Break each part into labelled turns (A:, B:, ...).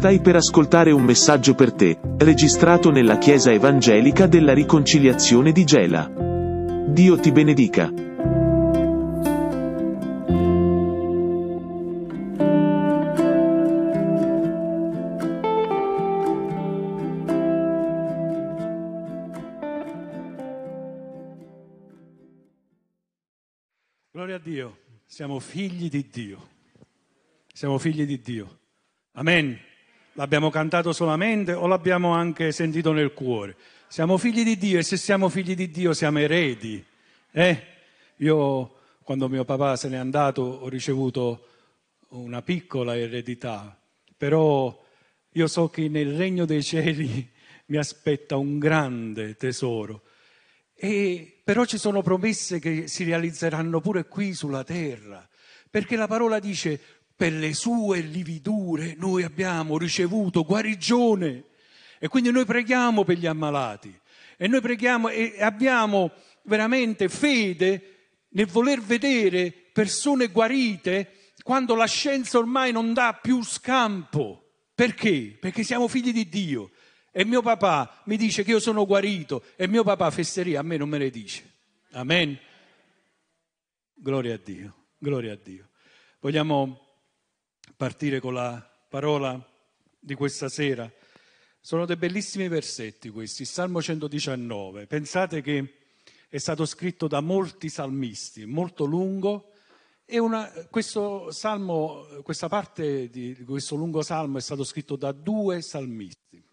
A: Stai per ascoltare un messaggio per te, registrato nella Chiesa Evangelica della Riconciliazione di Gela. Dio ti benedica.
B: Gloria a Dio, siamo figli di Dio. Siamo figli di Dio. Amen. L'abbiamo cantato solamente o l'abbiamo anche sentito nel cuore? Siamo figli di Dio e se siamo figli di Dio siamo eredi. Eh? Io quando mio papà se n'è andato ho ricevuto una piccola eredità, però io so che nel regno dei cieli mi aspetta un grande tesoro. E però ci sono promesse che si realizzeranno pure qui sulla terra, perché la parola dice per le sue lividure noi abbiamo ricevuto guarigione. E quindi noi preghiamo per gli ammalati e noi preghiamo e abbiamo veramente fede nel voler vedere persone guarite quando la scienza ormai non dà più scampo. Perché? Perché siamo figli di Dio. E mio papà mi dice che io sono guarito e mio papà fesseria a me non me ne dice. Amen. Gloria a Dio, gloria a Dio. Vogliamo partire con la parola di questa sera. Sono dei bellissimi versetti questi, Salmo 119. Pensate che è stato scritto da molti salmisti, molto lungo, e una, questo salmo, questa parte di questo lungo salmo è stato scritto da due salmisti.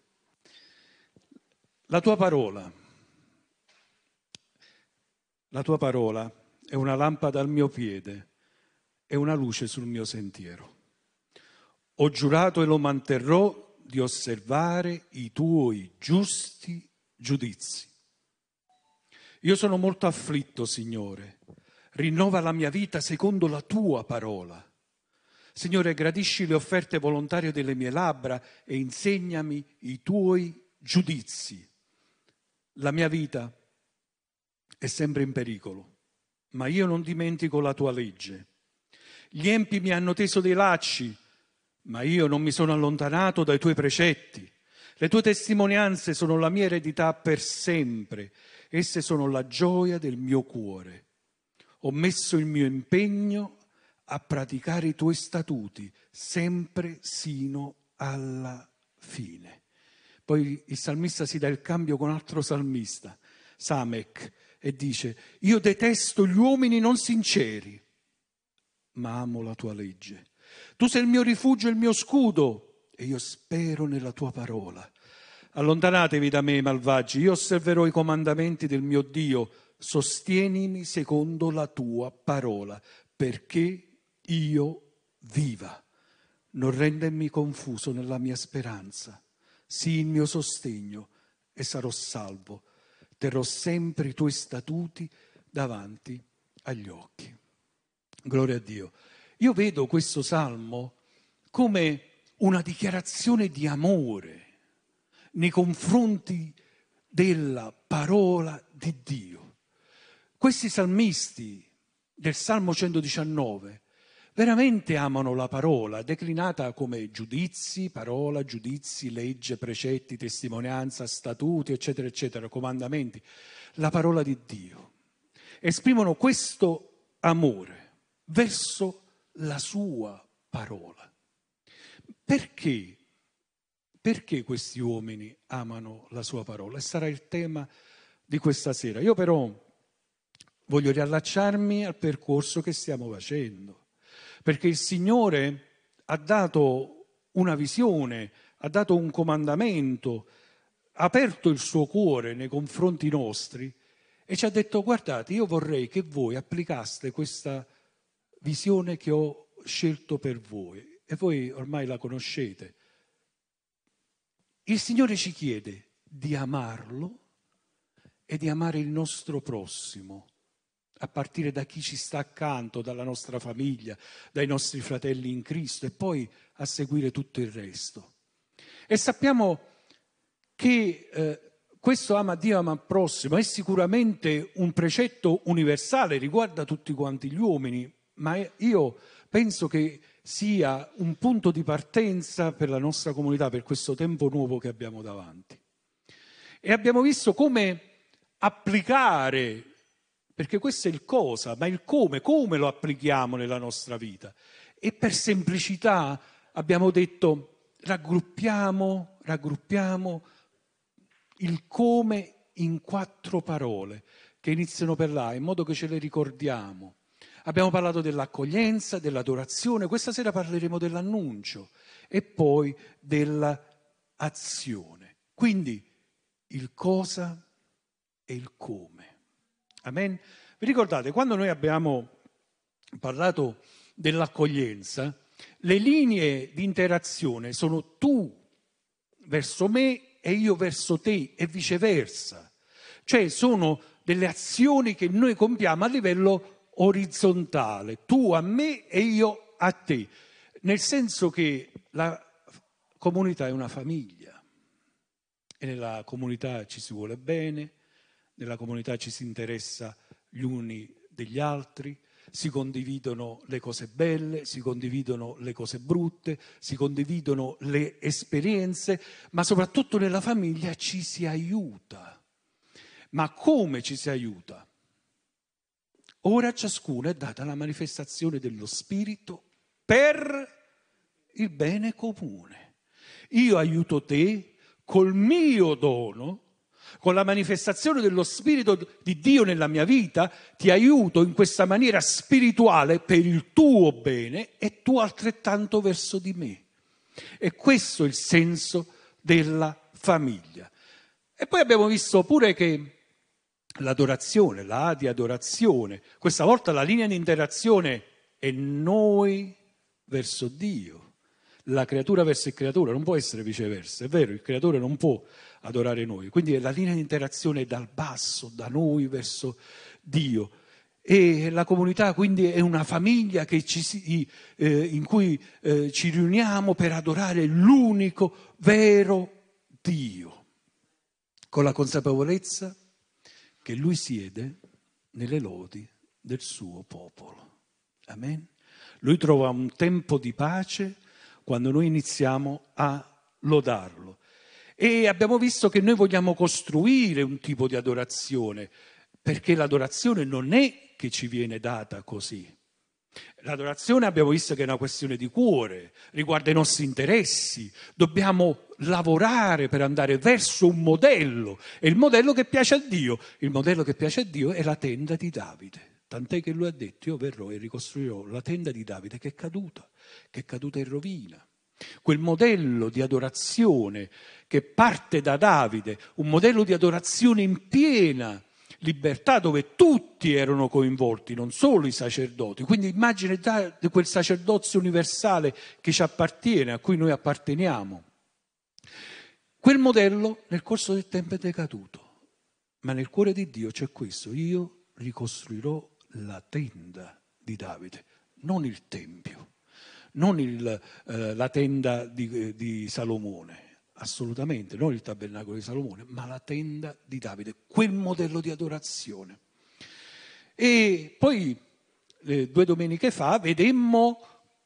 B: La tua parola, la tua parola è una lampada al mio piede, è una luce sul mio sentiero. Ho giurato e lo manterrò di osservare i tuoi giusti giudizi. Io sono molto afflitto, Signore. Rinnova la mia vita secondo la tua parola. Signore, gradisci le offerte volontarie delle mie labbra e insegnami i tuoi giudizi. La mia vita è sempre in pericolo, ma io non dimentico la tua legge. Gli empi mi hanno teso dei lacci ma io non mi sono allontanato dai tuoi precetti. Le tue testimonianze sono la mia eredità per sempre, esse sono la gioia del mio cuore. Ho messo il mio impegno a praticare i tuoi statuti, sempre sino alla fine. Poi il salmista si dà il cambio con altro salmista, Samek, e dice, io detesto gli uomini non sinceri, ma amo la tua legge. Tu sei il mio rifugio il mio scudo e io spero nella tua parola. Allontanatevi da me, malvagi, io osserverò i comandamenti del mio Dio. Sostienimi secondo la tua parola, perché io viva. Non rendermi confuso nella mia speranza. Sii il mio sostegno e sarò salvo. Terrò sempre i tuoi statuti davanti agli occhi. Gloria a Dio. Io vedo questo salmo come una dichiarazione di amore nei confronti della parola di Dio. Questi salmisti del Salmo 119 veramente amano la parola, declinata come giudizi, parola, giudizi, legge, precetti, testimonianza, statuti, eccetera, eccetera, comandamenti, la parola di Dio. Esprimono questo amore verso la sua parola. Perché? Perché questi uomini amano la sua parola? E sarà il tema di questa sera. Io però voglio riallacciarmi al percorso che stiamo facendo, perché il Signore ha dato una visione, ha dato un comandamento, ha aperto il suo cuore nei confronti nostri e ci ha detto guardate, io vorrei che voi applicaste questa visione che ho scelto per voi e voi ormai la conoscete. Il Signore ci chiede di amarlo e di amare il nostro prossimo, a partire da chi ci sta accanto, dalla nostra famiglia, dai nostri fratelli in Cristo e poi a seguire tutto il resto. E sappiamo che eh, questo ama Dio, ama il prossimo è sicuramente un precetto universale, riguarda tutti quanti gli uomini, ma io penso che sia un punto di partenza per la nostra comunità, per questo tempo nuovo che abbiamo davanti. E abbiamo visto come applicare, perché questo è il cosa, ma il come, come lo applichiamo nella nostra vita. E per semplicità abbiamo detto raggruppiamo, raggruppiamo il come in quattro parole che iniziano per là, in modo che ce le ricordiamo. Abbiamo parlato dell'accoglienza, dell'adorazione, questa sera parleremo dell'annuncio e poi dell'azione. Quindi il cosa e il come. Amen? Vi ricordate, quando noi abbiamo parlato dell'accoglienza, le linee di interazione sono tu verso me e io verso te e viceversa. Cioè sono delle azioni che noi compiamo a livello orizzontale, tu a me e io a te, nel senso che la comunità è una famiglia e nella comunità ci si vuole bene, nella comunità ci si interessa gli uni degli altri, si condividono le cose belle, si condividono le cose brutte, si condividono le esperienze, ma soprattutto nella famiglia ci si aiuta. Ma come ci si aiuta? Ora a ciascuno è data la manifestazione dello Spirito per il bene comune. Io aiuto te col mio dono, con la manifestazione dello Spirito di Dio nella mia vita, ti aiuto in questa maniera spirituale per il tuo bene e tu altrettanto verso di me. E questo è il senso della famiglia. E poi abbiamo visto pure che l'adorazione, la di adorazione. Questa volta la linea di interazione è noi verso Dio, la creatura verso il creatore, non può essere viceversa, è vero, il creatore non può adorare noi, quindi la linea di interazione è dal basso, da noi verso Dio. E la comunità quindi è una famiglia ci, eh, in cui eh, ci riuniamo per adorare l'unico vero Dio, con la consapevolezza che lui siede nelle lodi del suo popolo. Amen. Lui trova un tempo di pace quando noi iniziamo a lodarlo. E abbiamo visto che noi vogliamo costruire un tipo di adorazione, perché l'adorazione non è che ci viene data così. L'adorazione abbiamo visto che è una questione di cuore, riguarda i nostri interessi. Dobbiamo lavorare per andare verso un modello e il modello che piace a Dio. Il modello che piace a Dio è la tenda di Davide. Tant'è che lui ha detto: Io verrò e ricostruirò la tenda di Davide che è caduta, che è caduta in rovina. Quel modello di adorazione che parte da Davide, un modello di adorazione in piena libertà dove tutti erano coinvolti, non solo i sacerdoti. Quindi immagine quel sacerdozio universale che ci appartiene, a cui noi apparteniamo. Quel modello nel corso del tempo è decaduto, ma nel cuore di Dio c'è questo, io ricostruirò la tenda di Davide, non il Tempio, non il, eh, la tenda di, di Salomone assolutamente, non il tabernacolo di Salomone, ma la tenda di Davide, quel modello di adorazione. E poi eh, due domeniche fa vedemmo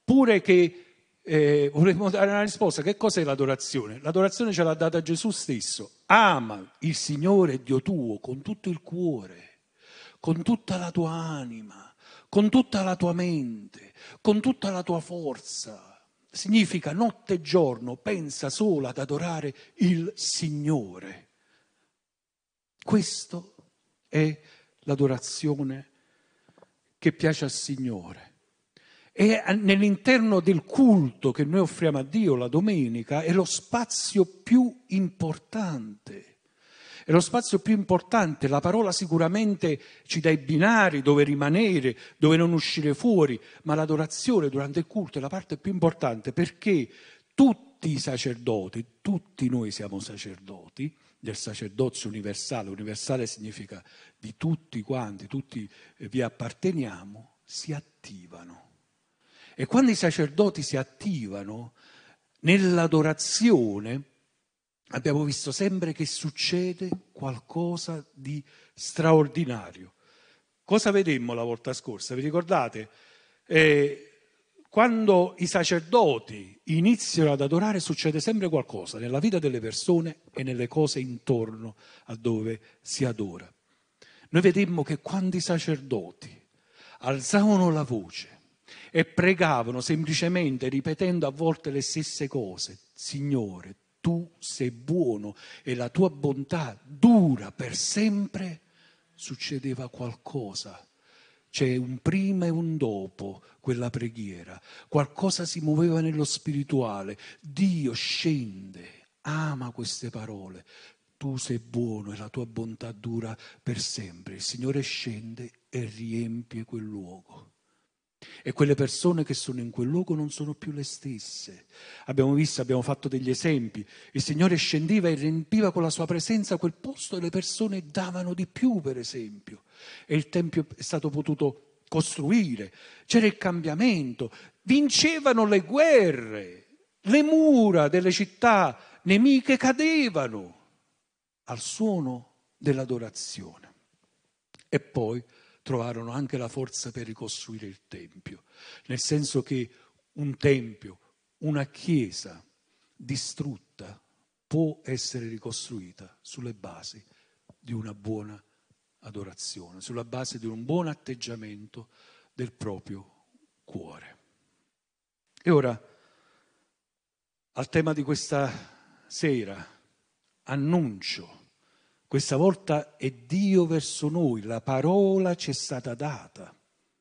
B: pure che eh, vorremmo dare una risposta. Che cos'è l'adorazione? L'adorazione ce l'ha data Gesù stesso. Ama il Signore Dio tuo con tutto il cuore, con tutta la tua anima, con tutta la tua mente, con tutta la tua forza significa notte e giorno, pensa solo ad adorare il Signore. Questo è l'adorazione che piace al Signore. E nell'interno del culto che noi offriamo a Dio la domenica è lo spazio più importante è lo spazio più importante, la parola sicuramente ci dà i binari dove rimanere, dove non uscire fuori, ma l'adorazione durante il culto è la parte più importante perché tutti i sacerdoti, tutti noi siamo sacerdoti del sacerdozio universale, universale significa di tutti quanti, tutti vi apparteniamo, si attivano. E quando i sacerdoti si attivano nell'adorazione, abbiamo visto sempre che succede qualcosa di straordinario. Cosa vedemmo la volta scorsa? Vi ricordate? Eh, Quando i sacerdoti iniziano ad adorare succede sempre qualcosa nella vita delle persone e nelle cose intorno a dove si adora. Noi vedemmo che quando i sacerdoti alzavano la voce e pregavano semplicemente ripetendo a volte le stesse cose, Signore, tu sei buono e la tua bontà dura per sempre, succedeva qualcosa. C'è un prima e un dopo quella preghiera, qualcosa si muoveva nello spirituale, Dio scende, ama queste parole, tu sei buono e la tua bontà dura per sempre. Il Signore scende e riempie quel luogo. E quelle persone che sono in quel luogo non sono più le stesse. Abbiamo visto, abbiamo fatto degli esempi. Il Signore scendeva e riempiva con la sua presenza quel posto e le persone davano di più, per esempio. E il Tempio è stato potuto costruire. C'era il cambiamento. Vincevano le guerre. Le mura delle città nemiche cadevano al suono dell'adorazione. E poi trovarono anche la forza per ricostruire il Tempio, nel senso che un Tempio, una Chiesa distrutta può essere ricostruita sulle basi di una buona adorazione, sulla base di un buon atteggiamento del proprio cuore. E ora, al tema di questa sera, annuncio questa volta è Dio verso noi, la parola ci è stata data.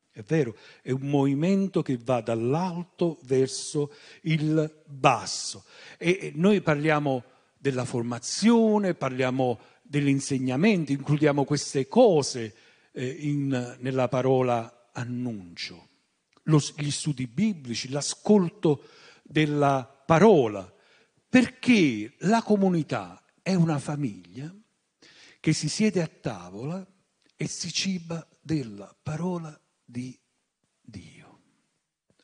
B: È vero, è un movimento che va dall'alto verso il basso. E noi parliamo della formazione, parliamo dell'insegnamento, includiamo queste cose eh, in, nella parola annuncio. Lo, gli studi biblici, l'ascolto della parola, perché la comunità è una famiglia che si siede a tavola e si ciba della parola di Dio.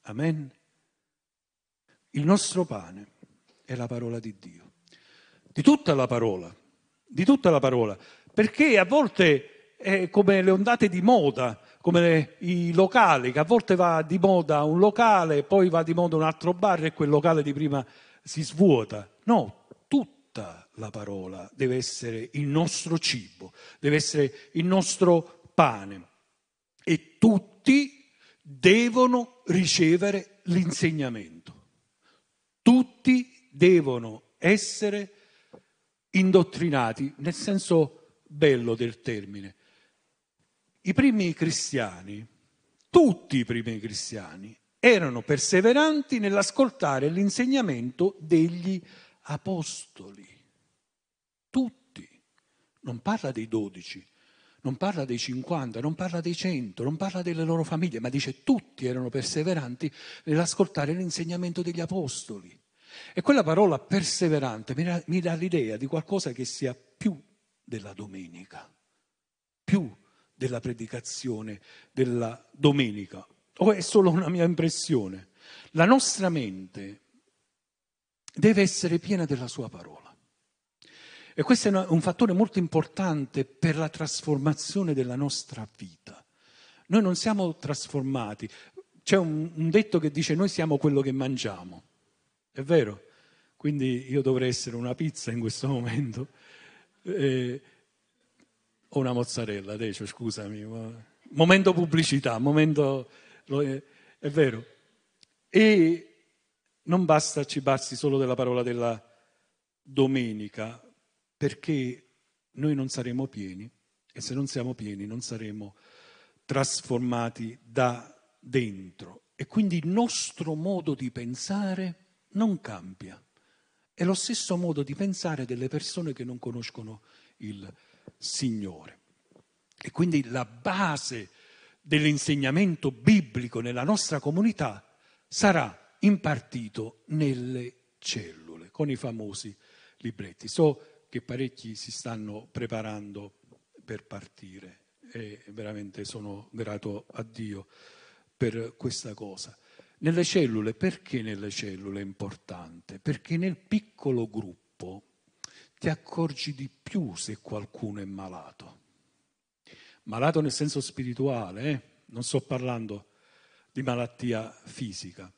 B: Amen. Il nostro pane è la parola di Dio, di tutta la parola, di tutta la parola, perché a volte è come le ondate di moda, come le, i locali, che a volte va di moda un locale, poi va di moda un altro bar e quel locale di prima si svuota. No, tutta la parola deve essere il nostro cibo, deve essere il nostro pane e tutti devono ricevere l'insegnamento. Tutti devono essere indottrinati, nel senso bello del termine. I primi cristiani, tutti i primi cristiani, erano perseveranti nell'ascoltare l'insegnamento degli apostoli. Non parla dei dodici, non parla dei 50, non parla dei 100, non parla delle loro famiglie, ma dice tutti erano perseveranti nell'ascoltare l'insegnamento degli apostoli. E quella parola perseverante mi dà, mi dà l'idea di qualcosa che sia più della domenica, più della predicazione della domenica. O è solo una mia impressione? La nostra mente deve essere piena della sua parola. E questo è un fattore molto importante per la trasformazione della nostra vita. Noi non siamo trasformati. C'è un, un detto che dice noi siamo quello che mangiamo. È vero? Quindi io dovrei essere una pizza in questo momento. Eh, o una mozzarella, adesso scusami. Momento pubblicità, momento... È vero. E non basta cibarsi solo della parola della domenica, perché noi non saremo pieni e se non siamo pieni non saremo trasformati da dentro. E quindi il nostro modo di pensare non cambia. È lo stesso modo di pensare delle persone che non conoscono il Signore. E quindi la base dell'insegnamento biblico nella nostra comunità sarà impartito nelle cellule con i famosi libretti. So che parecchi si stanno preparando per partire e veramente sono grato a Dio per questa cosa. Nelle cellule, perché nelle cellule è importante? Perché nel piccolo gruppo ti accorgi di più se qualcuno è malato. Malato nel senso spirituale, eh? non sto parlando di malattia fisica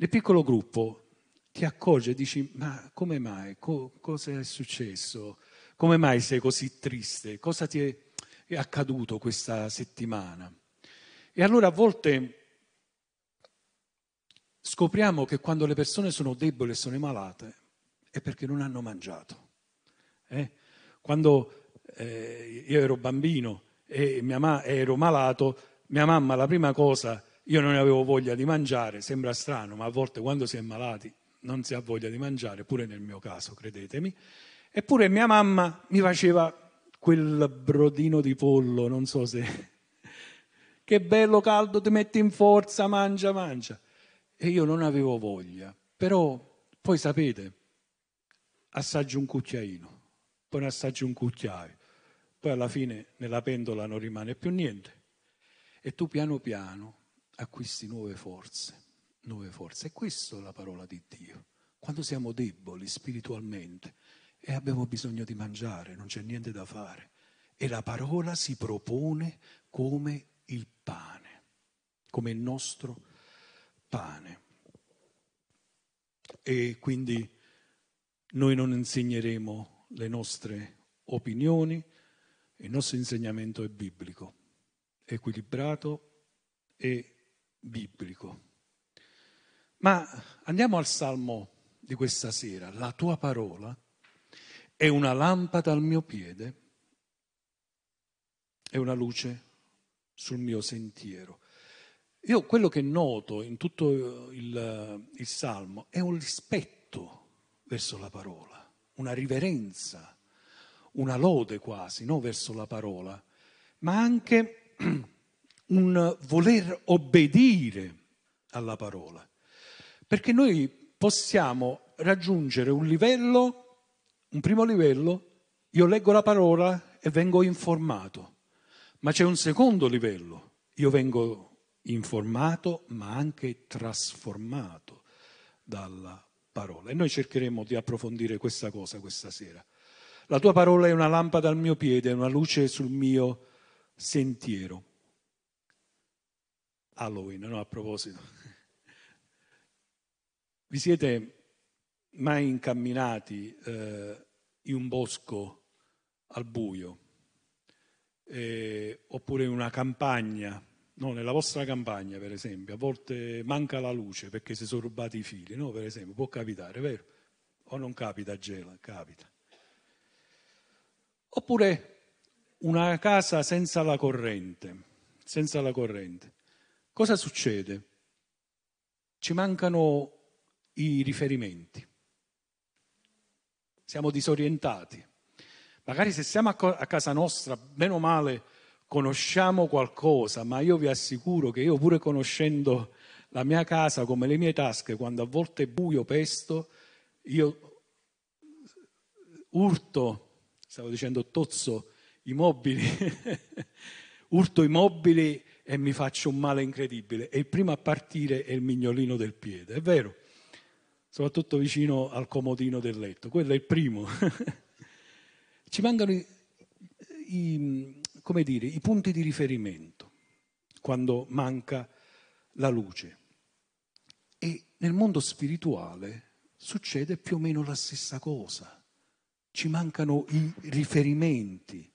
B: nel piccolo gruppo ti accorgi e dici, ma come mai? Co- cosa è successo? Come mai sei così triste? Cosa ti è, è accaduto questa settimana? E allora a volte scopriamo che quando le persone sono deboli e sono malate è perché non hanno mangiato. Eh? Quando eh, io ero bambino e ma- ero malato, mia mamma la prima cosa, io non avevo voglia di mangiare, sembra strano, ma a volte quando si è malati non si ha voglia di mangiare, pure nel mio caso, credetemi. Eppure mia mamma mi faceva quel brodino di pollo, non so se... che bello caldo, ti metti in forza, mangia, mangia. E io non avevo voglia. Però, poi sapete, assaggio un cucchiaino, poi assaggio un cucchiaio, poi alla fine nella pentola non rimane più niente. E tu piano piano acquisti nuove forze, nuove forze. E questa è la parola di Dio. Quando siamo deboli spiritualmente e abbiamo bisogno di mangiare, non c'è niente da fare. E la parola si propone come il pane, come il nostro pane. E quindi noi non insegneremo le nostre opinioni, il nostro insegnamento è biblico, equilibrato e biblico. Ma andiamo al salmo di questa sera. La tua parola è una lampada al mio piede, è una luce sul mio sentiero. Io quello che noto in tutto il, il Salmo è un rispetto verso la parola, una riverenza, una lode quasi, no? verso la parola, ma anche un voler obbedire alla parola. Perché noi possiamo raggiungere un livello, un primo livello, io leggo la parola e vengo informato, ma c'è un secondo livello, io vengo informato ma anche trasformato dalla parola. E noi cercheremo di approfondire questa cosa questa sera. La tua parola è una lampada al mio piede, è una luce sul mio sentiero. Halloween, no? A proposito. Vi siete mai incamminati eh, in un bosco al buio? Eh, oppure in una campagna No, nella vostra campagna, per esempio, a volte manca la luce perché si sono rubati i fili, no? Per esempio, può capitare, vero? O non capita, Gela? Capita. Oppure una casa senza la corrente, senza la corrente. Cosa succede? Ci mancano i riferimenti. Siamo disorientati. Magari se siamo a casa nostra, meno male, conosciamo qualcosa, ma io vi assicuro che io pure conoscendo la mia casa come le mie tasche, quando a volte è buio, pesto, io urto, stavo dicendo tozzo i mobili, urto i mobili e mi faccio un male incredibile. E il primo a partire è il mignolino del piede, è vero? Soprattutto vicino al comodino del letto, quello è il primo. Ci mancano i, i, dire, i punti di riferimento quando manca la luce. E nel mondo spirituale succede più o meno la stessa cosa. Ci mancano i riferimenti.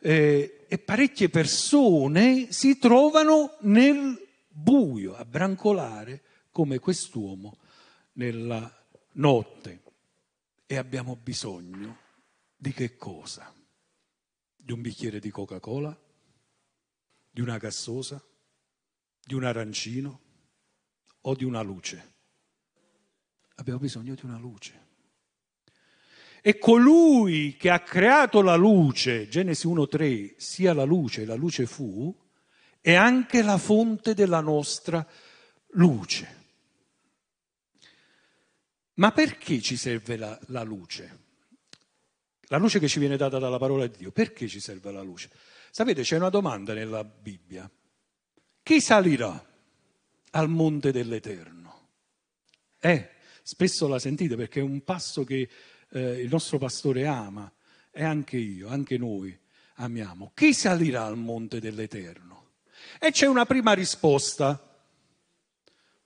B: Eh, e parecchie persone si trovano nel buio, a brancolare come quest'uomo nella notte. E abbiamo bisogno di che cosa? di un bicchiere di Coca-Cola, di una gassosa, di un arancino o di una luce. Abbiamo bisogno di una luce. E colui che ha creato la luce, Genesi 1.3, sia la luce la luce fu, è anche la fonte della nostra luce. Ma perché ci serve la, la luce? La luce che ci viene data dalla parola di Dio, perché ci serve la luce? Sapete, c'è una domanda nella Bibbia. Chi salirà al monte dell'Eterno? Eh, spesso la sentite perché è un passo che eh, il nostro pastore ama e anche io, anche noi amiamo. Chi salirà al monte dell'Eterno? E c'è una prima risposta.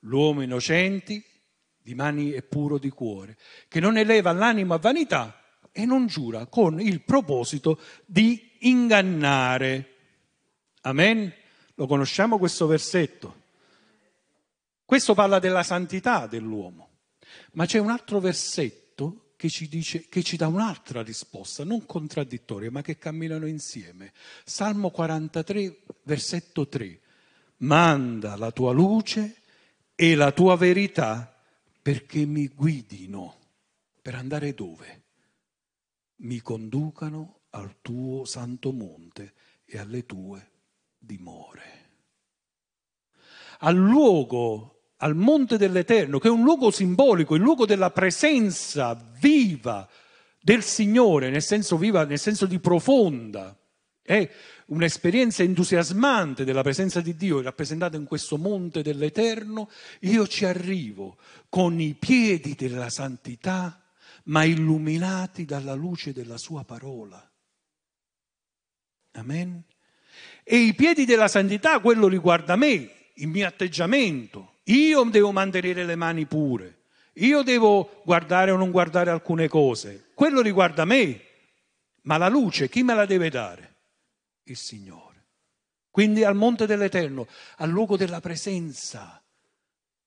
B: l'uomo innocenti di mani e puro di cuore, che non eleva l'animo a vanità e non giura con il proposito di ingannare. Amen? Lo conosciamo questo versetto? Questo parla della santità dell'uomo, ma c'è un altro versetto che ci, dice, che ci dà un'altra risposta, non contraddittoria, ma che camminano insieme. Salmo 43, versetto 3. Manda la tua luce e la tua verità perché mi guidino. Per andare dove? Mi conducano al tuo santo monte e alle tue dimore. Al luogo, al monte dell'Eterno, che è un luogo simbolico, il luogo della presenza viva del Signore, nel senso viva, nel senso di profonda. È un'esperienza entusiasmante della presenza di Dio rappresentata in questo monte dell'Eterno. Io ci arrivo con i piedi della santità, ma illuminati dalla luce della Sua parola. Amen. E i piedi della santità, quello riguarda me, il mio atteggiamento. Io devo mantenere le mani pure. Io devo guardare o non guardare alcune cose. Quello riguarda me. Ma la luce chi me la deve dare? Il Signore. Quindi al monte dell'Eterno, al luogo della presenza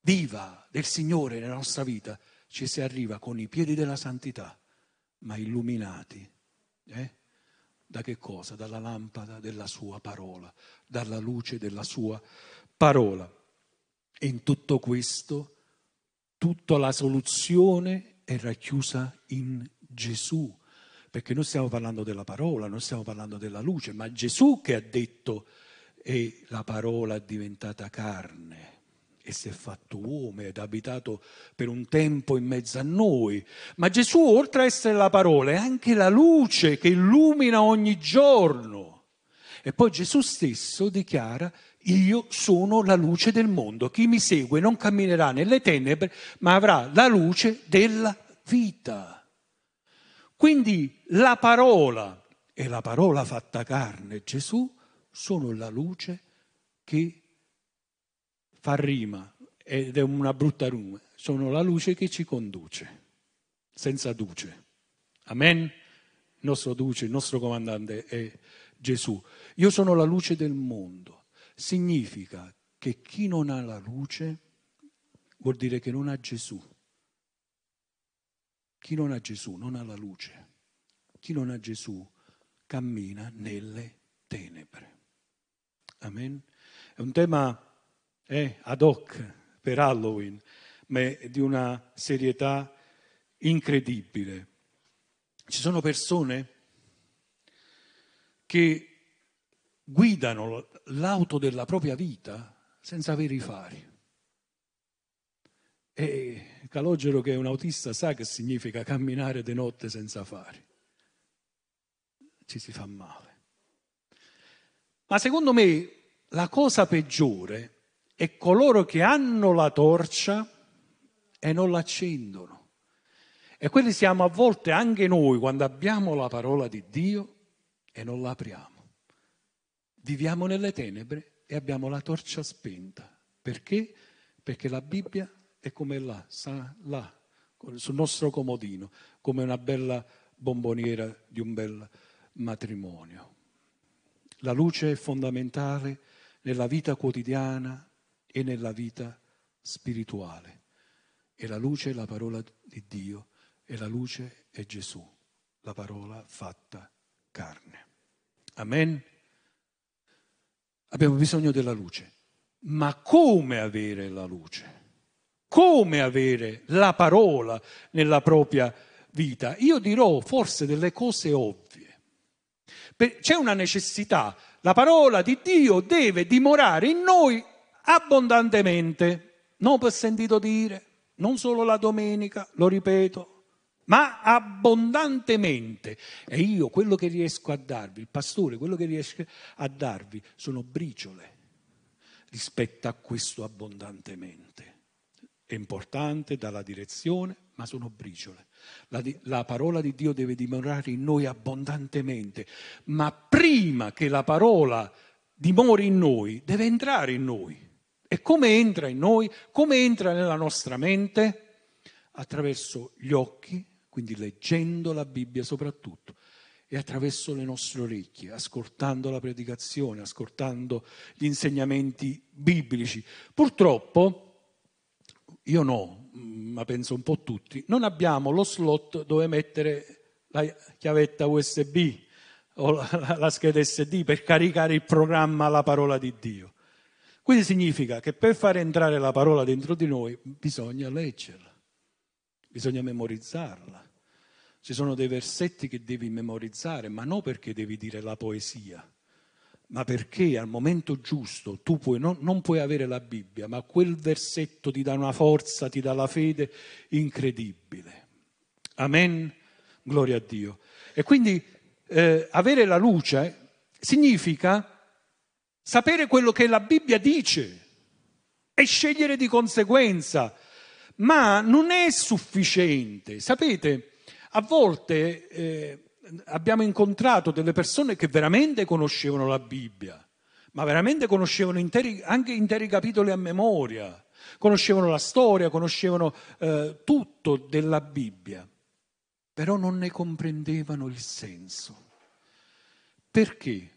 B: viva del Signore nella nostra vita, ci si arriva con i piedi della santità, ma illuminati. Eh? Da che cosa? Dalla lampada della sua parola, dalla luce della sua parola. E in tutto questo, tutta la soluzione è racchiusa in Gesù, perché noi stiamo parlando della parola, non stiamo parlando della luce, ma Gesù che ha detto e la parola è diventata carne e si è fatto uomo ed ha abitato per un tempo in mezzo a noi. Ma Gesù, oltre a essere la parola, è anche la luce che illumina ogni giorno. E poi Gesù stesso dichiara, io sono la luce del mondo, chi mi segue non camminerà nelle tenebre, ma avrà la luce della vita. Quindi la parola e la parola fatta carne, Gesù, sono la luce che fa rima ed è una brutta rima, sono la luce che ci conduce, senza duce. Amen? Il nostro duce, il nostro comandante è Gesù. Io sono la luce del mondo. Significa che chi non ha la luce vuol dire che non ha Gesù. Chi non ha Gesù non ha la luce. Chi non ha Gesù cammina nelle tenebre. Amen. È un tema è ad hoc per Halloween, ma è di una serietà incredibile. Ci sono persone che guidano l'auto della propria vita senza avere i fari. E Calogero, che è un autista, sa che significa camminare di notte senza fari. Ci si fa male. Ma secondo me la cosa peggiore e coloro che hanno la torcia e non l'accendono. E quelli siamo a volte anche noi quando abbiamo la parola di Dio e non la apriamo. Viviamo nelle tenebre e abbiamo la torcia spenta. Perché? Perché la Bibbia è come là, sta là, sul nostro comodino, come una bella bomboniera di un bel matrimonio. La luce è fondamentale nella vita quotidiana e nella vita spirituale. E la luce è la parola di Dio e la luce è Gesù, la parola fatta carne. Amen. Abbiamo bisogno della luce. Ma come avere la luce? Come avere la parola nella propria vita? Io dirò forse delle cose ovvie. C'è una necessità. La parola di Dio deve dimorare in noi abbondantemente, non per sentito dire, non solo la domenica, lo ripeto, ma abbondantemente. E io quello che riesco a darvi, il pastore, quello che riesco a darvi sono briciole rispetto a questo abbondantemente. È importante dalla direzione, ma sono briciole. La, la, parola di Dio deve dimorare in noi abbondantemente, ma prima che la parola dimori in noi, deve entrare in noi E come entra in noi? Come entra nella nostra mente? Attraverso gli occhi, quindi leggendo la Bibbia soprattutto, e attraverso le nostre orecchie, ascoltando la predicazione, ascoltando gli insegnamenti biblici. Purtroppo, io no, ma penso un po' tutti, non abbiamo lo slot dove mettere la chiavetta USB o la, la scheda SD per caricare il programma La parola di Dio. Quindi significa che per far entrare la parola dentro di noi bisogna leggerla, bisogna memorizzarla. Ci sono dei versetti che devi memorizzare, ma non perché devi dire la poesia, ma perché al momento giusto tu puoi, non, non puoi avere la Bibbia, ma quel versetto ti dà una forza, ti dà la fede incredibile. Amen? Gloria a Dio. E quindi eh, avere la luce significa sapere quello che la Bibbia dice e scegliere di conseguenza, ma non è sufficiente. Sapete, a volte eh, abbiamo incontrato delle persone che veramente conoscevano la Bibbia, ma veramente conoscevano interi, anche interi capitoli a memoria, conoscevano la storia, conoscevano eh, tutto della Bibbia, però non ne comprendevano il senso. Perché?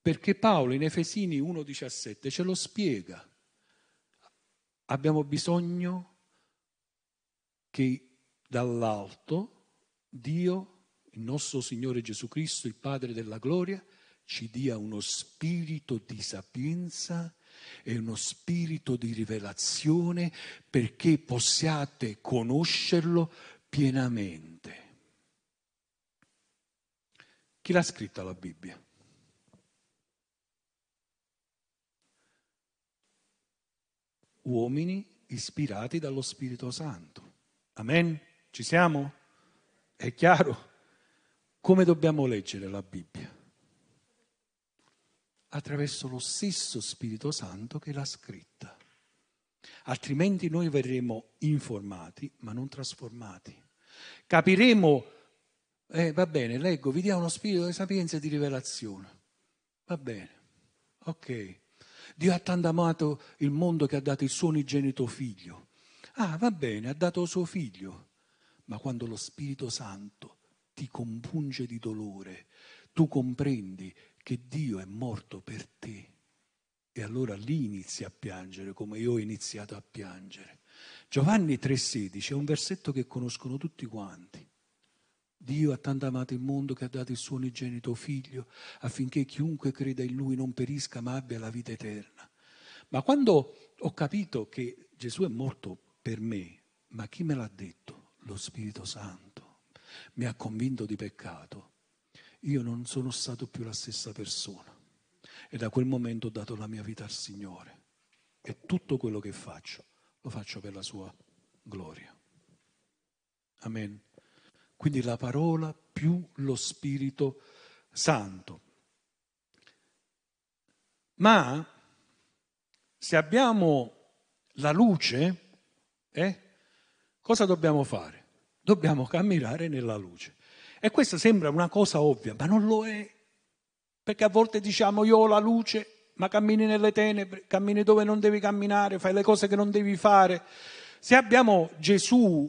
B: Perché Paolo in Efesini 1,17 ce lo spiega. Abbiamo bisogno che dall'alto Dio, il nostro Signore Gesù Cristo, il Padre della gloria, ci dia uno spirito di sapienza e uno spirito di rivelazione perché possiate conoscerlo pienamente. Chi l'ha scritta la Bibbia? uomini ispirati dallo Spirito Santo. Amen? Ci siamo? È chiaro? Come dobbiamo leggere la Bibbia? Attraverso lo stesso Spirito Santo che l'ha scritta. Altrimenti noi verremo informati, ma non trasformati. Capiremo, eh, va bene, leggo, vi dia uno spirito di sapienza e di rivelazione. Va bene, ok. Dio ha tanto amato il mondo che ha dato il suo unigenito figlio. Ah, va bene, ha dato suo figlio. Ma quando lo Spirito Santo ti compunge di dolore, tu comprendi che Dio è morto per te. E allora lì inizi a piangere come io ho iniziato a piangere. Giovanni 3,16 è un versetto che conoscono tutti quanti. Dio ha tanto amato il mondo che ha dato il suo unigenito figlio affinché chiunque creda in lui non perisca ma abbia la vita eterna. Ma quando ho capito che Gesù è morto per me, ma chi me l'ha detto? Lo Spirito Santo. Mi ha convinto di peccato. Io non sono stato più la stessa persona. E da quel momento ho dato la mia vita al Signore. E tutto quello che faccio lo faccio per la sua gloria. Amen quindi la parola più lo Spirito Santo. Ma se abbiamo la luce, eh, cosa dobbiamo fare? Dobbiamo camminare nella luce. E questa sembra una cosa ovvia, ma non lo è. Perché a volte diciamo io ho la luce, ma cammini nelle tenebre, cammini dove non devi camminare, fai le cose che non devi fare. Se abbiamo Gesù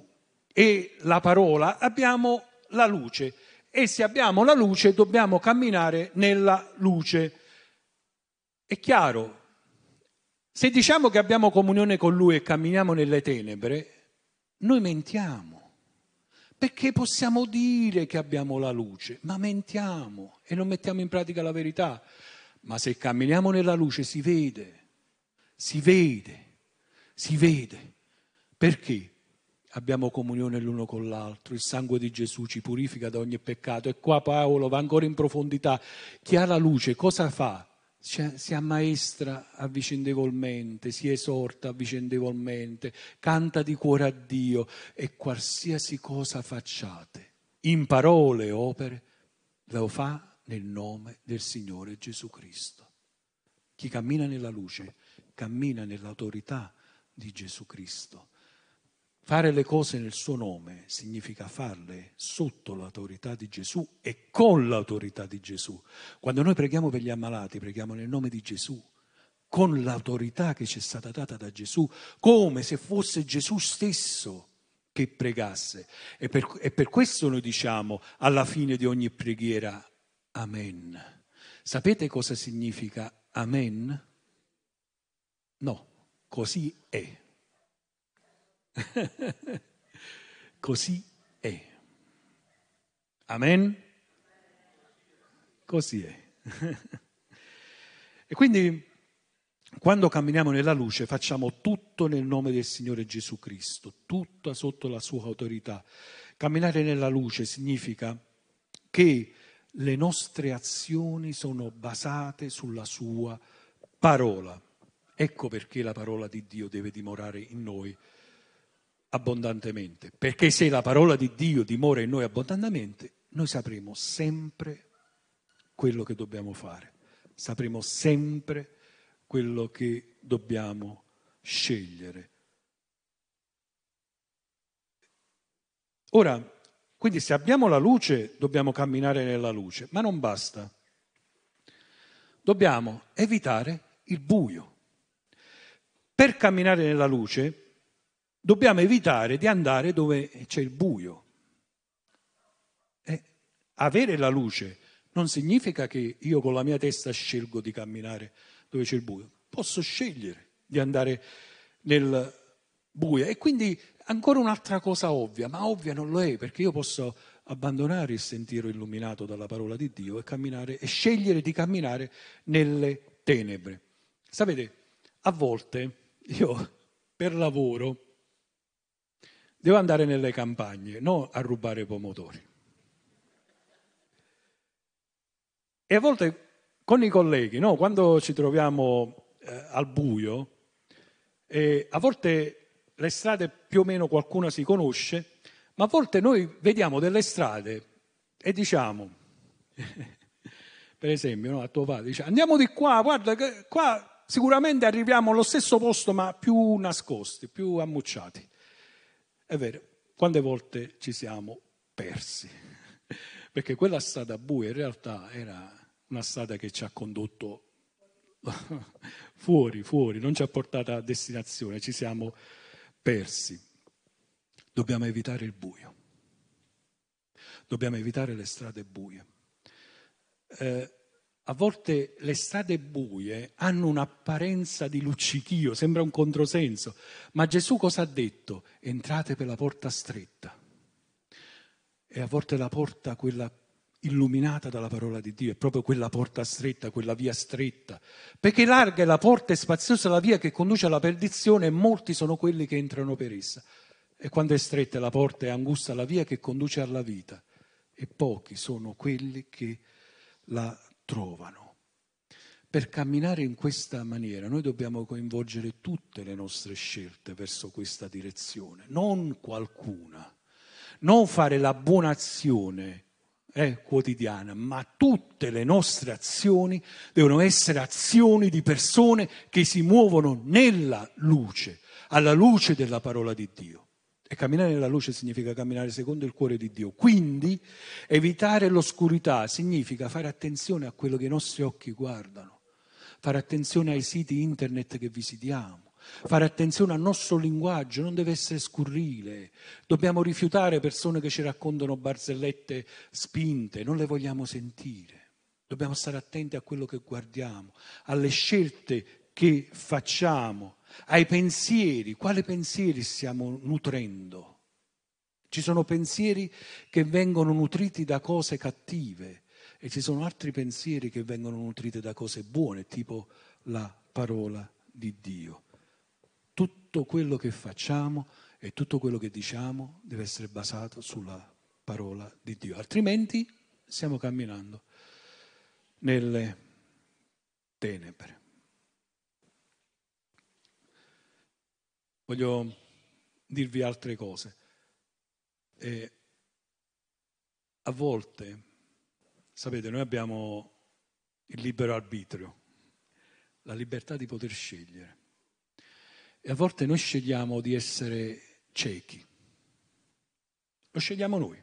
B: e la parola abbiamo la luce e se abbiamo la luce dobbiamo camminare nella luce. È chiaro, se diciamo che abbiamo comunione con Lui e camminiamo nelle tenebre, noi mentiamo. Perché possiamo dire che abbiamo la luce, ma mentiamo e non mettiamo in pratica la verità. Ma se camminiamo nella luce si vede, si vede, si vede. Perché? abbiamo comunione l'uno con l'altro, il sangue di Gesù ci purifica da ogni peccato e qua Paolo va ancora in profondità. Chi ha la luce cosa fa? Si ammaestra avvicendevolmente, si esorta avvicendevolmente, canta di cuore a Dio e qualsiasi cosa facciate, in parole e opere, lo fa nel nome del Signore Gesù Cristo. Chi cammina nella luce cammina nell'autorità di Gesù Cristo Fare le cose nel suo nome significa farle sotto l'autorità di Gesù e con l'autorità di Gesù. Quando noi preghiamo per gli ammalati, preghiamo nel nome di Gesù, con l'autorità che ci è stata data da Gesù, come se fosse Gesù stesso che pregasse. E per, e per questo noi diciamo alla fine di ogni preghiera, Amen. Sapete cosa significa Amen? No, così è. così è. Amen? Così è. e quindi quando camminiamo nella luce facciamo tutto nel nome del Signore Gesù Cristo, tutto sotto la sua autorità. Camminare nella luce significa che le nostre azioni sono basate sulla sua parola. Ecco perché la parola di Dio deve dimorare in noi abbondantemente, perché se la parola di Dio dimora in noi abbondantemente, noi sapremo sempre quello che dobbiamo fare, sapremo sempre quello che dobbiamo scegliere. Ora, quindi se abbiamo la luce, dobbiamo camminare nella luce, ma non basta. Dobbiamo evitare il buio. Per camminare nella luce dobbiamo evitare di andare dove c'è il buio. E avere la luce non significa che io con la mia testa scelgo di camminare dove c'è il buio. Posso scegliere di andare nel buio. E quindi ancora un'altra cosa ovvia, ma ovvia non lo è, perché io posso abbandonare il sentiero illuminato dalla parola di Dio e, camminare, e scegliere di camminare nelle tenebre. Sapete, a volte io per lavoro devo andare nelle campagne, non a rubare pomodori. E a volte con i colleghi, no, quando ci troviamo eh, al buio, eh, a volte le strade più o meno qualcuna si conosce, ma a volte noi vediamo delle strade e diciamo, per esempio, no, a tuo padre, dice, andiamo di qua, guarda qua sicuramente arriviamo allo stesso posto ma più nascosti, più ammucciati. È vero, quante volte ci siamo persi, perché quella strada buia in realtà era una strada che ci ha condotto fuori, fuori, non ci ha portato a destinazione, ci siamo persi. Dobbiamo evitare il buio. Dobbiamo evitare le strade buie. Eh, a volte le strade buie hanno un'apparenza di luccichio, sembra un controsenso, ma Gesù cosa ha detto? Entrate per la porta stretta. E a volte la porta, quella illuminata dalla parola di Dio, è proprio quella porta stretta, quella via stretta, perché larga è la porta e spaziosa la via che conduce alla perdizione e molti sono quelli che entrano per essa. E quando è stretta la porta e angusta la via che conduce alla vita e pochi sono quelli che la trovano. Per camminare in questa maniera noi dobbiamo coinvolgere tutte le nostre scelte verso questa direzione, non qualcuna, non fare la buona azione è quotidiana, ma tutte le nostre azioni devono essere azioni di persone che si muovono nella luce, alla luce della parola di Dio. E camminare nella luce significa camminare secondo il cuore di Dio. Quindi evitare l'oscurità significa fare attenzione a quello che i nostri occhi guardano, fare attenzione ai siti internet che visitiamo Fare attenzione al nostro linguaggio, non deve essere scurrile. Dobbiamo rifiutare persone che ci raccontano barzellette spinte, non le vogliamo sentire. Dobbiamo stare attenti a quello che guardiamo, alle scelte che facciamo, ai pensieri. Quali pensieri stiamo nutrendo? Ci sono pensieri che vengono nutriti da cose cattive e ci sono altri pensieri che vengono nutriti da cose buone, tipo la parola di Dio tutto quello che facciamo e tutto quello che diciamo deve essere basato sulla parola di Dio, altrimenti stiamo camminando nelle tenebre. Voglio dirvi altre cose. E a volte, sapete, noi abbiamo il libero arbitrio, la libertà di poter scegliere. E a volte noi scegliamo di essere ciechi. Lo scegliamo noi.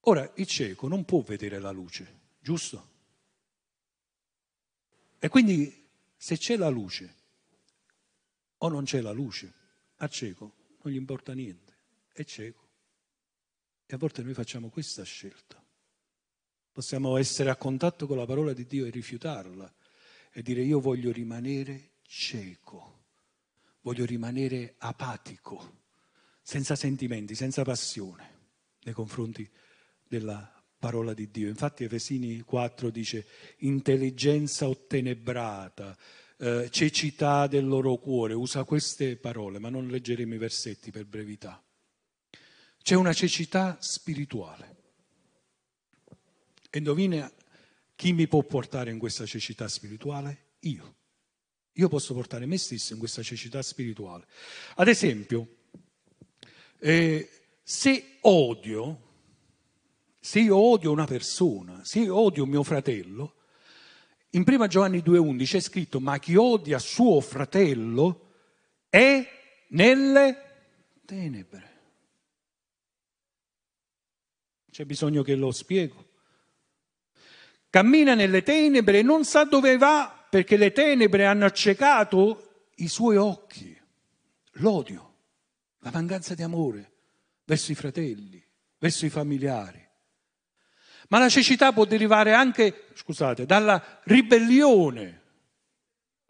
B: Ora, il cieco non può vedere la luce, giusto? E quindi se c'è la luce o non c'è la luce, a cieco non gli importa niente, è cieco. E a volte noi facciamo questa scelta. Possiamo essere a contatto con la parola di Dio e rifiutarla e dire io voglio rimanere cieco, voglio rimanere apatico, senza sentimenti, senza passione nei confronti della parola di Dio. Infatti Efesini 4 dice intelligenza ottenebrata, eh, cecità del loro cuore, usa queste parole, ma non leggeremo i versetti per brevità. C'è una cecità spirituale. E indovina chi mi può portare in questa cecità spirituale? Io. Io posso portare me stesso in questa cecità spirituale. Ad esempio, eh, se odio, se io odio una persona, se io odio mio fratello, in 1 Giovanni 2,11 è scritto: Ma chi odia suo fratello è nelle tenebre. C'è bisogno che lo spiego. Cammina nelle tenebre e non sa dove va perché le tenebre hanno accecato i suoi occhi. L'odio, la mancanza di amore verso i fratelli, verso i familiari. Ma la cecità può derivare anche, scusate, dalla ribellione.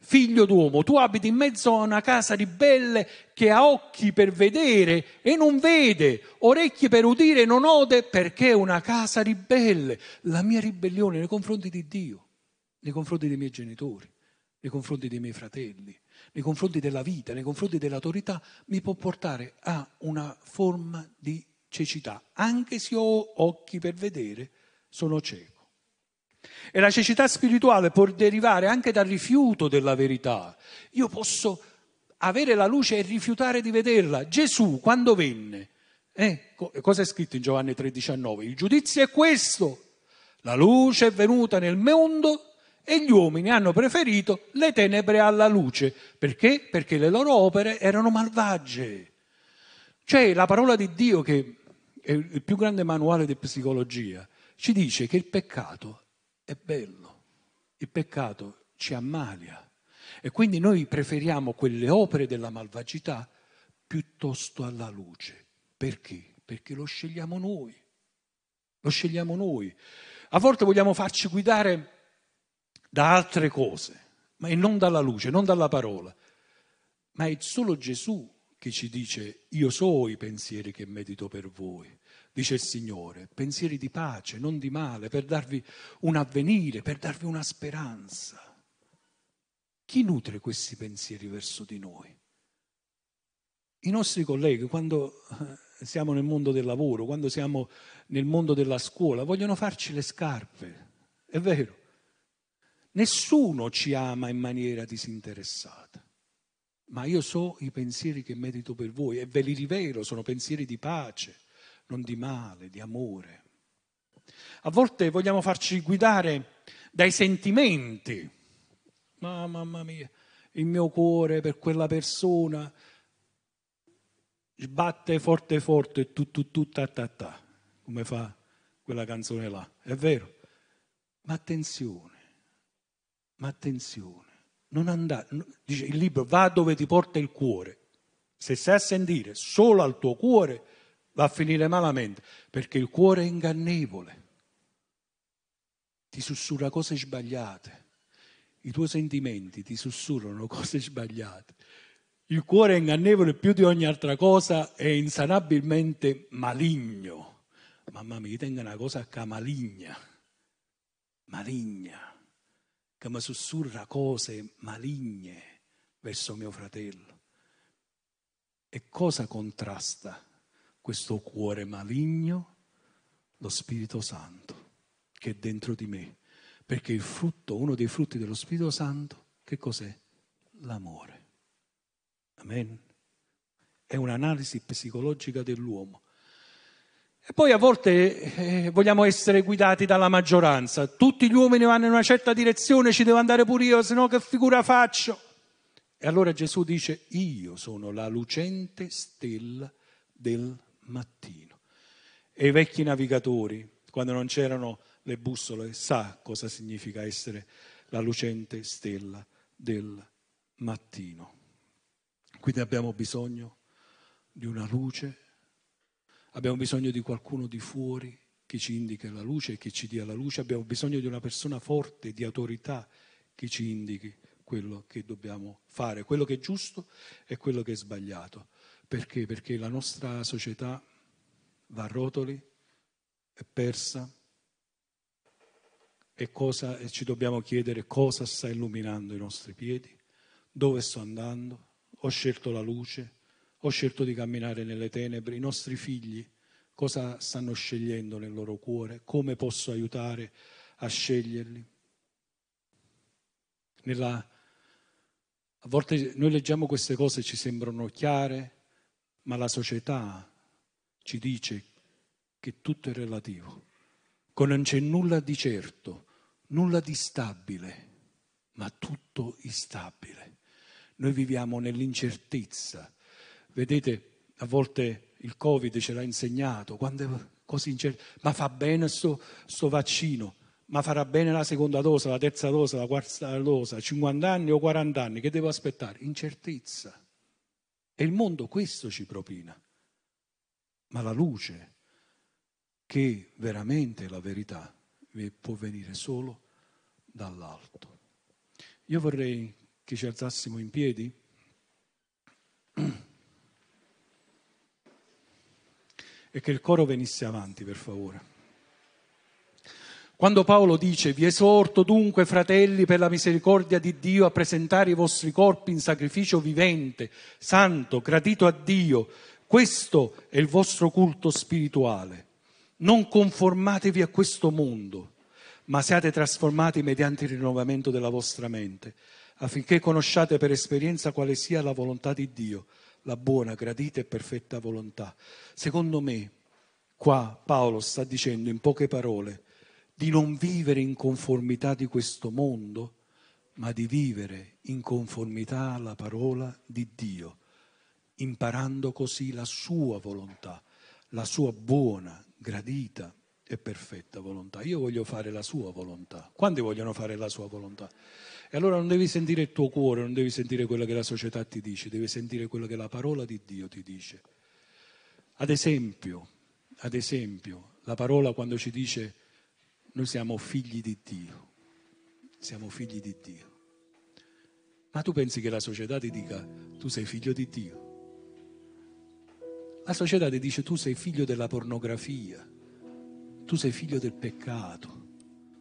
B: Figlio d'uomo, tu abiti in mezzo a una casa ribelle che ha occhi per vedere e non vede, orecchi per udire e non ode perché è una casa ribelle. La mia ribellione nei confronti di Dio, nei confronti dei miei genitori, nei confronti dei miei fratelli, nei confronti della vita, nei confronti dell'autorità, mi può portare a una forma di cecità, anche se ho occhi per vedere sono cieco. E la cecità spirituale può derivare anche dal rifiuto della verità. Io posso avere la luce e rifiutare di vederla. Gesù, quando venne, eh, cosa è scritto in Giovanni 3,19? Il giudizio è questo. La luce è venuta nel mondo e gli uomini hanno preferito le tenebre alla luce. Perché? Perché le loro opere erano malvagie. Cioè la parola di Dio, che è il più grande manuale di psicologia, ci dice che il peccato è bello, il peccato ci ammalia e quindi noi preferiamo quelle opere della malvagità piuttosto alla luce. Perché? Perché lo scegliamo noi, lo scegliamo noi. A volte vogliamo farci guidare da altre cose, ma non dalla luce, non dalla parola. Ma è solo Gesù che ci dice io so i pensieri che medito per voi dice il Signore, pensieri di pace, non di male, per darvi un avvenire, per darvi una speranza. Chi nutre questi pensieri verso di noi? I nostri colleghi, quando eh, siamo nel mondo del lavoro, quando siamo nel mondo della scuola, vogliono farci le scarpe, è vero. Nessuno ci ama in maniera disinteressata, ma io so i pensieri che medito per voi e ve li rivelo, sono pensieri di pace, non di male, di amore. A volte vogliamo farci guidare dai sentimenti. Ma mamma mia, il mio cuore per quella persona sbatte forte forte, tu tu tu ta ta ta, come fa quella canzone là, è vero? Ma attenzione, ma attenzione, non andare, dice il libro, va dove ti porta il cuore. Se sai sentire solo al tuo cuore, va a finire malamente, perché il cuore è ingannevole, ti sussurra cose sbagliate, i tuoi sentimenti ti sussurrano cose sbagliate. Il cuore è ingannevole più di ogni altra cosa, è insanabilmente maligno. Mamma mia, tengo una cosa che maligna, maligna, che mi sussurra cose maligne verso mio fratello. E cosa contrasta questo cuore maligno, lo Spirito Santo che è dentro di me. Perché il frutto, uno dei frutti dello Spirito Santo, che cos'è? L'amore. Amen. È un'analisi psicologica dell'uomo. E poi a volte eh, vogliamo essere guidati dalla maggioranza. Tutti gli uomini vanno in una certa direzione, ci devo andare pure io, se no che figura faccio? E allora Gesù dice, io sono la lucente stella del mattino. E i vecchi navigatori, quando non c'erano le bussole, sa cosa significa essere la lucente stella del mattino. Quindi abbiamo bisogno di una luce, abbiamo bisogno di qualcuno di fuori che ci indichi la luce e che ci dia la luce, abbiamo bisogno di una persona forte, di autorità che ci indichi quello che dobbiamo fare, quello che è giusto e quello che è sbagliato. Perché? Perché la nostra società va a rotoli, è persa. E, cosa, e ci dobbiamo chiedere cosa sta illuminando i nostri piedi, dove sto andando, ho scelto la luce, ho scelto di camminare nelle tenebre, i nostri figli cosa stanno scegliendo nel loro cuore, come posso aiutare a sceglierli. Nella, a volte noi leggiamo queste cose e ci sembrano chiare, ma la società ci dice che tutto è relativo, che non c'è nulla di certo, nulla di stabile, ma tutto instabile. Noi viviamo nell'incertezza. Vedete, a volte il Covid ce l'ha insegnato, quando è così incerto, ma fa bene sto, sto vaccino, ma farà bene la seconda dose, la terza dose, la quarta dose, 50 anni o 40 anni, che devo aspettare? Incertezza. E il mondo questo ci propina. Ma la luce, che veramente è la verità, può venire solo dall'alto. Io vorrei che ci alzassimo in piedi. E che il coro venisse avanti, per favore. Quando Paolo dice vi esorto dunque fratelli per la misericordia di Dio a presentare i vostri corpi in sacrificio vivente, santo, gradito a Dio, questo è il vostro culto spirituale. Non conformatevi a questo mondo, ma siate trasformati mediante il rinnovamento della vostra mente, affinché conosciate per esperienza quale sia la volontà di Dio, la buona, gradita e perfetta volontà. Secondo me, qua Paolo sta dicendo in poche parole di non vivere in conformità di questo mondo, ma di vivere in conformità alla parola di Dio, imparando così la sua volontà, la sua buona, gradita e perfetta volontà. Io voglio fare la sua volontà. Quanti vogliono fare la sua volontà? E allora non devi sentire il tuo cuore, non devi sentire quello che la società ti dice, devi sentire quello che la parola di Dio ti dice. Ad esempio, ad esempio, la parola quando ci dice noi siamo figli di Dio, siamo figli di Dio. Ma tu pensi che la società ti dica tu sei figlio di Dio? La società ti dice tu sei figlio della pornografia, tu sei figlio del peccato,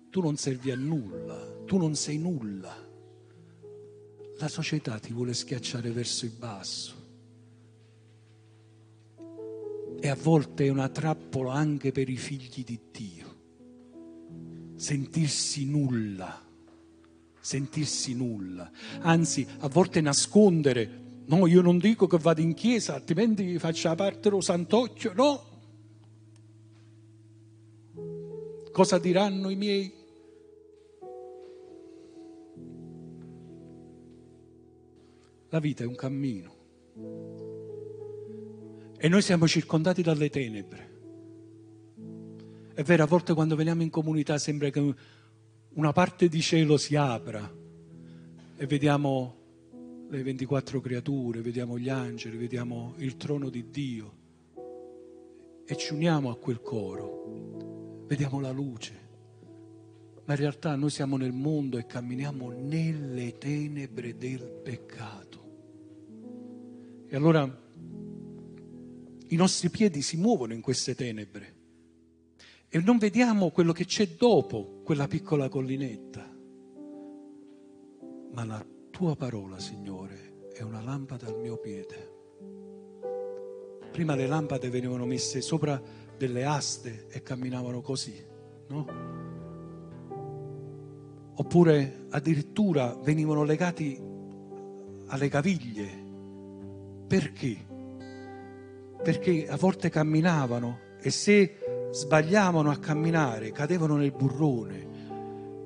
B: tu non servi a nulla, tu non sei nulla. La società ti vuole schiacciare verso il basso. E a volte è una trappola anche per i figli di Dio. Sentirsi nulla, sentirsi nulla. Anzi, a volte nascondere. No, io non dico che vado in chiesa, altrimenti faccio la parte dello santocchio. No, Cosa diranno i miei? La vita è un cammino e noi siamo circondati dalle tenebre. È vero, a volte quando veniamo in comunità sembra che una parte di cielo si apra e vediamo le 24 creature, vediamo gli angeli, vediamo il trono di Dio e ci uniamo a quel coro vediamo la luce, ma in realtà noi siamo nel mondo e camminiamo nelle tenebre del peccato. E allora i nostri piedi si muovono in queste tenebre e non vediamo quello che c'è dopo quella piccola collinetta. Ma la tua parola, Signore, è una lampada al mio piede. Prima le lampade venivano messe sopra delle aste e camminavano così, no? Oppure addirittura venivano legati alle caviglie. Perché? Perché a volte camminavano e se sbagliavano a camminare cadevano nel burrone.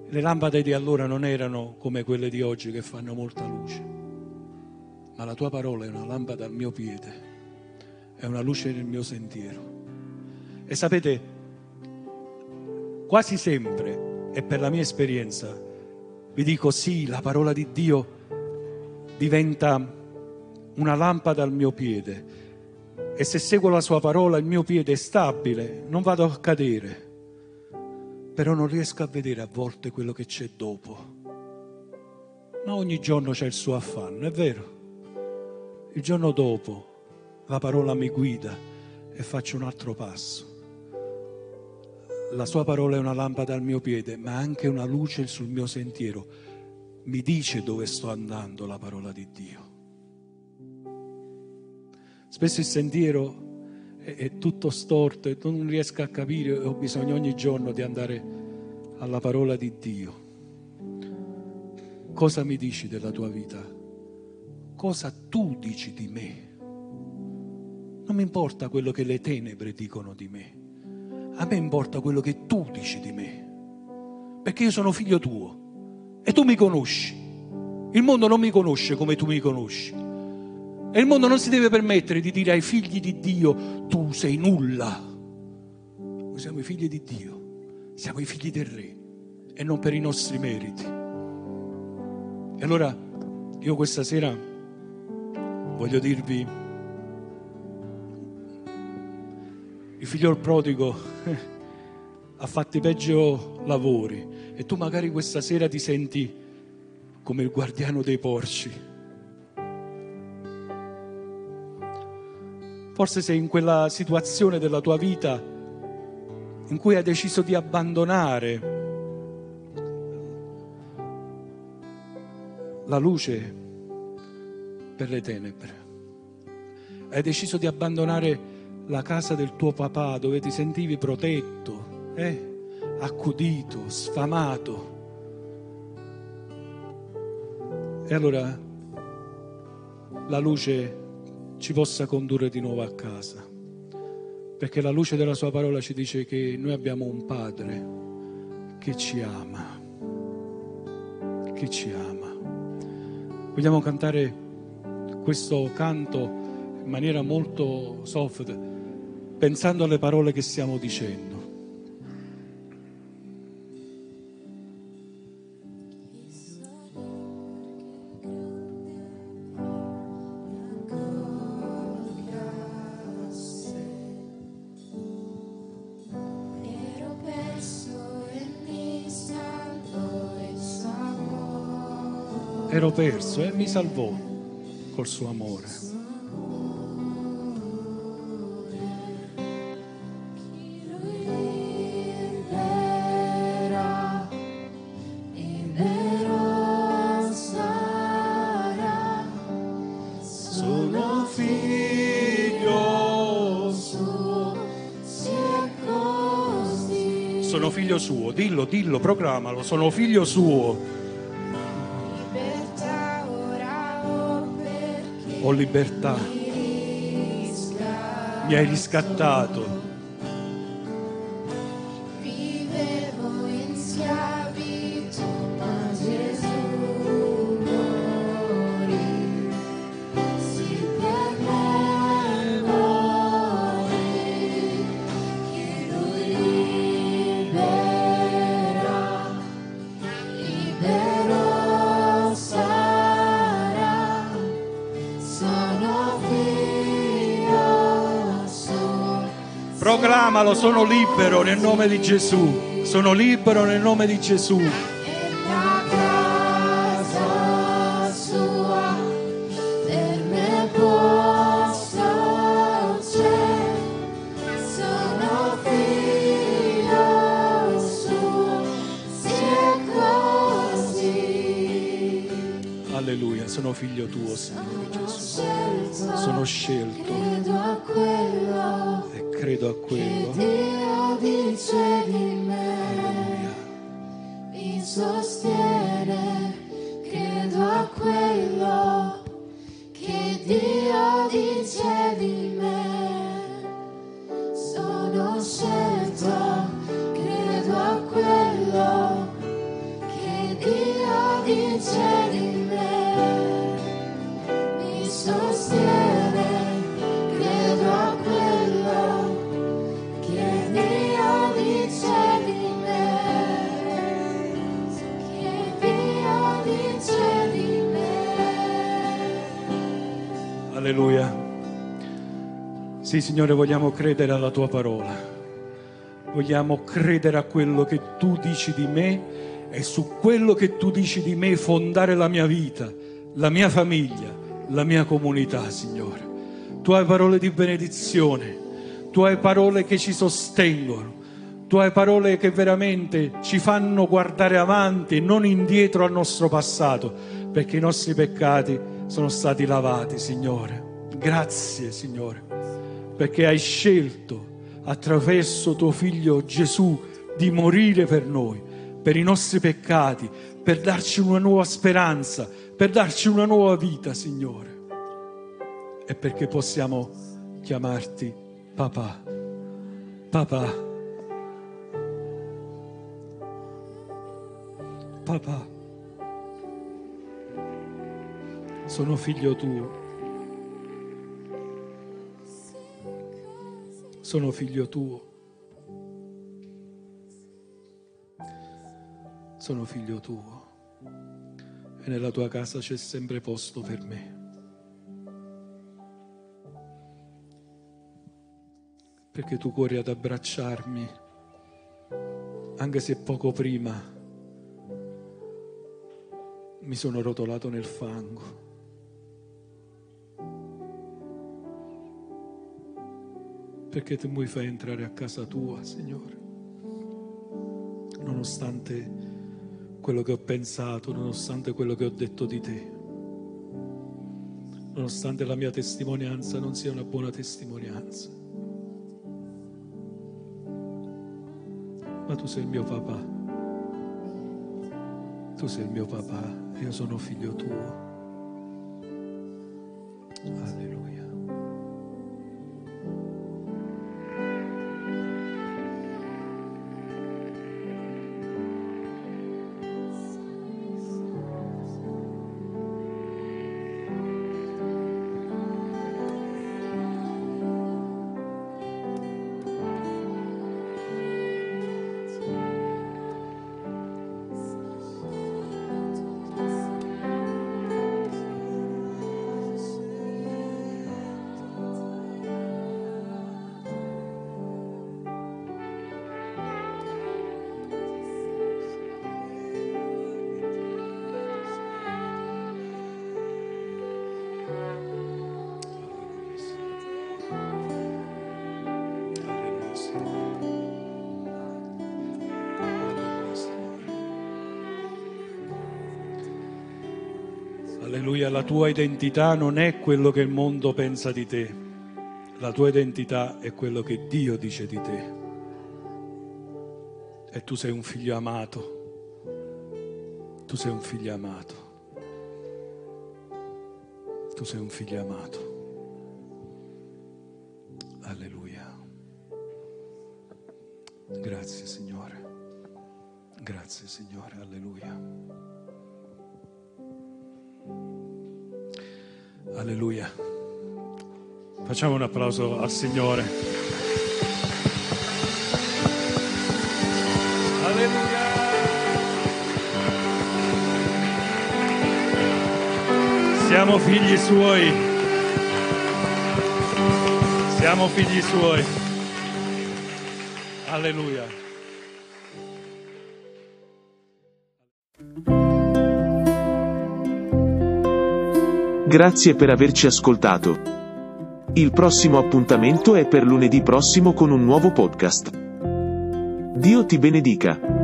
B: Le lampade di allora non erano come quelle di oggi che fanno molta luce, ma la tua parola è una lampada al mio piede, è una luce nel mio sentiero. E sapete, quasi sempre, e per la mia esperienza, vi dico sì, la parola di Dio diventa una lampada al mio piede e se seguo la sua parola il mio piede è stabile, non vado a cadere, però non riesco a vedere a volte quello che c'è dopo. Ma ogni giorno c'è il suo affanno, è vero. Il giorno dopo la parola mi guida e faccio un altro passo. La sua parola è una lampada al mio piede, ma anche una luce sul mio sentiero. Mi dice dove sto andando la parola di Dio. Spesso il sentiero è, è tutto storto e non riesco a capire, ho bisogno ogni giorno di andare alla parola di Dio. Cosa mi dici della tua vita? Cosa tu dici di me? Non mi importa quello che le tenebre dicono di me. A me importa quello che tu dici di me. Perché io sono figlio tuo e tu mi conosci. Il mondo non mi conosce come tu mi conosci. E il mondo non si deve permettere di dire ai figli di Dio tu sei nulla. Noi siamo i figli di Dio, siamo i figli del Re e non per i nostri meriti. E allora io questa sera voglio dirvi il figlio prodigo ha fatto i peggio lavori e tu magari questa sera ti senti come il guardiano dei porci. Forse sei in quella situazione della tua vita in cui hai deciso di abbandonare la luce per le tenebre. Hai deciso di abbandonare la casa del tuo papà dove ti sentivi protetto, eh? accudito, sfamato. E allora la luce ci possa condurre di nuovo a casa, perché la luce della sua parola ci dice che noi abbiamo un Padre che ci ama, che ci ama. Vogliamo cantare questo canto in maniera molto soft pensando alle parole che stiamo dicendo. Ero perso e mi salvò col suo amore. figlio suo, dillo, dillo, proclamalo, sono figlio suo. Libertà. Mi hai riscattato. Proclamalo, sono libero nel nome di Gesù. Sono libero nel nome di Gesù. Alleluia, sono figlio tuo, Signore Gesù. Sono scelto credo a quello.
C: Che Dio dice di me, mi sostiene,
B: Alleluia. Sì, Signore, vogliamo credere alla tua parola. Vogliamo credere a quello che tu dici di me e su quello che tu dici di me fondare la mia vita, la mia famiglia, la mia comunità, Signore. Tu hai parole di benedizione, tu hai parole che ci sostengono, tu hai parole che veramente ci fanno guardare avanti e non indietro al nostro passato, perché i nostri peccati sono stati lavati, Signore. Grazie, Signore, perché hai scelto attraverso tuo figlio Gesù di morire per noi, per i nostri peccati, per darci una nuova speranza, per darci una nuova vita, Signore. E perché possiamo chiamarti papà. Papà. Papà, sono figlio tuo. Sono figlio tuo. Sono figlio tuo. E nella tua casa c'è sempre posto per me. Perché tu corri ad abbracciarmi, anche se poco prima mi sono rotolato nel fango. Perché tu mi fai entrare a casa tua, Signore. Nonostante quello che ho pensato, nonostante quello che ho detto di te, nonostante la mia testimonianza non sia una buona testimonianza. Ma tu sei il mio papà. Tu sei il mio papà io sono figlio tuo. Alleluia. Alleluia, la tua identità non è quello che il mondo pensa di te, la tua identità è quello che Dio dice di te. E tu sei un figlio amato, tu sei un figlio amato, tu sei un figlio amato. Facciamo un applauso al Signore. Alleluia. Siamo figli suoi. Siamo figli suoi. Alleluia.
A: Grazie per averci ascoltato. Il prossimo appuntamento è per lunedì prossimo con un nuovo podcast. Dio ti benedica.